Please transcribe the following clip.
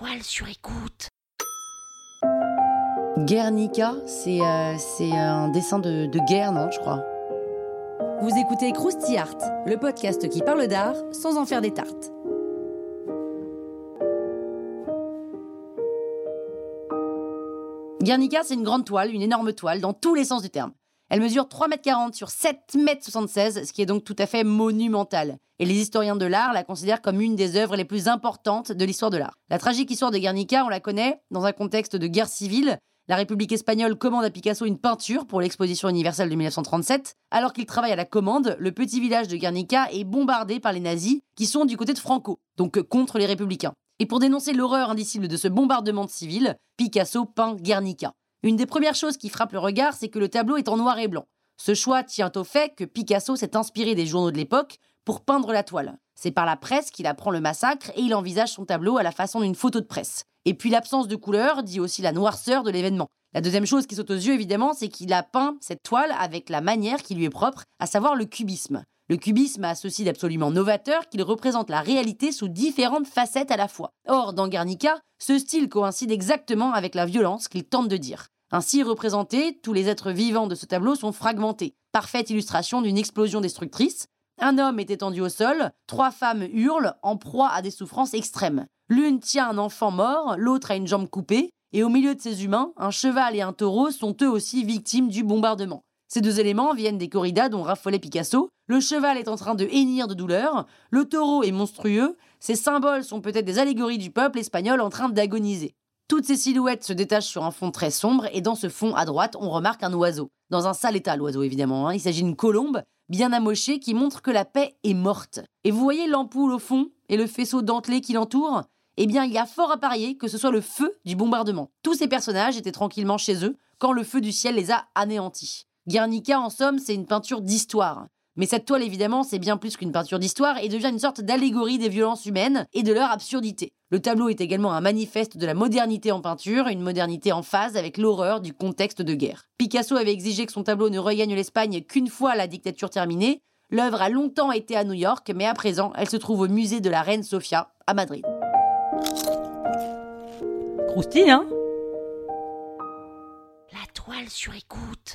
La toile sur écoute. Guernica, c'est euh, c'est un dessin de, de guerre, non, je crois. Vous écoutez Krusty Art, le podcast qui parle d'art sans en faire des tartes. Guernica, c'est une grande toile, une énorme toile, dans tous les sens du terme. Elle mesure 3,40 m sur 7,76 m, ce qui est donc tout à fait monumental. Et les historiens de l'art la considèrent comme une des œuvres les plus importantes de l'histoire de l'art. La tragique histoire de Guernica, on la connaît, dans un contexte de guerre civile. La République espagnole commande à Picasso une peinture pour l'exposition universelle de 1937. Alors qu'il travaille à la commande, le petit village de Guernica est bombardé par les nazis, qui sont du côté de Franco, donc contre les républicains. Et pour dénoncer l'horreur indicible de ce bombardement de civils, Picasso peint Guernica. Une des premières choses qui frappe le regard, c'est que le tableau est en noir et blanc. Ce choix tient au fait que Picasso s'est inspiré des journaux de l'époque pour peindre la toile. C'est par la presse qu'il apprend le massacre et il envisage son tableau à la façon d'une photo de presse. Et puis l'absence de couleur dit aussi la noirceur de l'événement. La deuxième chose qui saute aux yeux, évidemment, c'est qu'il a peint cette toile avec la manière qui lui est propre, à savoir le cubisme. Le cubisme a ceci d'absolument novateur qu'il représente la réalité sous différentes facettes à la fois. Or, dans Guernica, ce style coïncide exactement avec la violence qu'il tente de dire. Ainsi représentés, tous les êtres vivants de ce tableau sont fragmentés. Parfaite illustration d'une explosion destructrice. Un homme est étendu au sol, trois femmes hurlent, en proie à des souffrances extrêmes. L'une tient un enfant mort, l'autre a une jambe coupée, et au milieu de ces humains, un cheval et un taureau sont eux aussi victimes du bombardement. Ces deux éléments viennent des corridas dont raffolait Picasso. Le cheval est en train de hennir de douleur, le taureau est monstrueux, ces symboles sont peut-être des allégories du peuple espagnol en train d'agoniser. Toutes ces silhouettes se détachent sur un fond très sombre et dans ce fond à droite, on remarque un oiseau. Dans un sale état, l'oiseau évidemment. Hein. Il s'agit d'une colombe bien amochée qui montre que la paix est morte. Et vous voyez l'ampoule au fond et le faisceau dentelé qui l'entoure? Eh bien, il y a fort à parier que ce soit le feu du bombardement. Tous ces personnages étaient tranquillement chez eux quand le feu du ciel les a anéantis. Guernica, en somme, c'est une peinture d'histoire. Mais cette toile, évidemment, c'est bien plus qu'une peinture d'histoire et devient une sorte d'allégorie des violences humaines et de leur absurdité. Le tableau est également un manifeste de la modernité en peinture, une modernité en phase avec l'horreur du contexte de guerre. Picasso avait exigé que son tableau ne regagne l'Espagne qu'une fois la dictature terminée. L'œuvre a longtemps été à New York, mais à présent, elle se trouve au musée de la Reine Sofia, à Madrid. Croustille, hein? La toile sur écoute.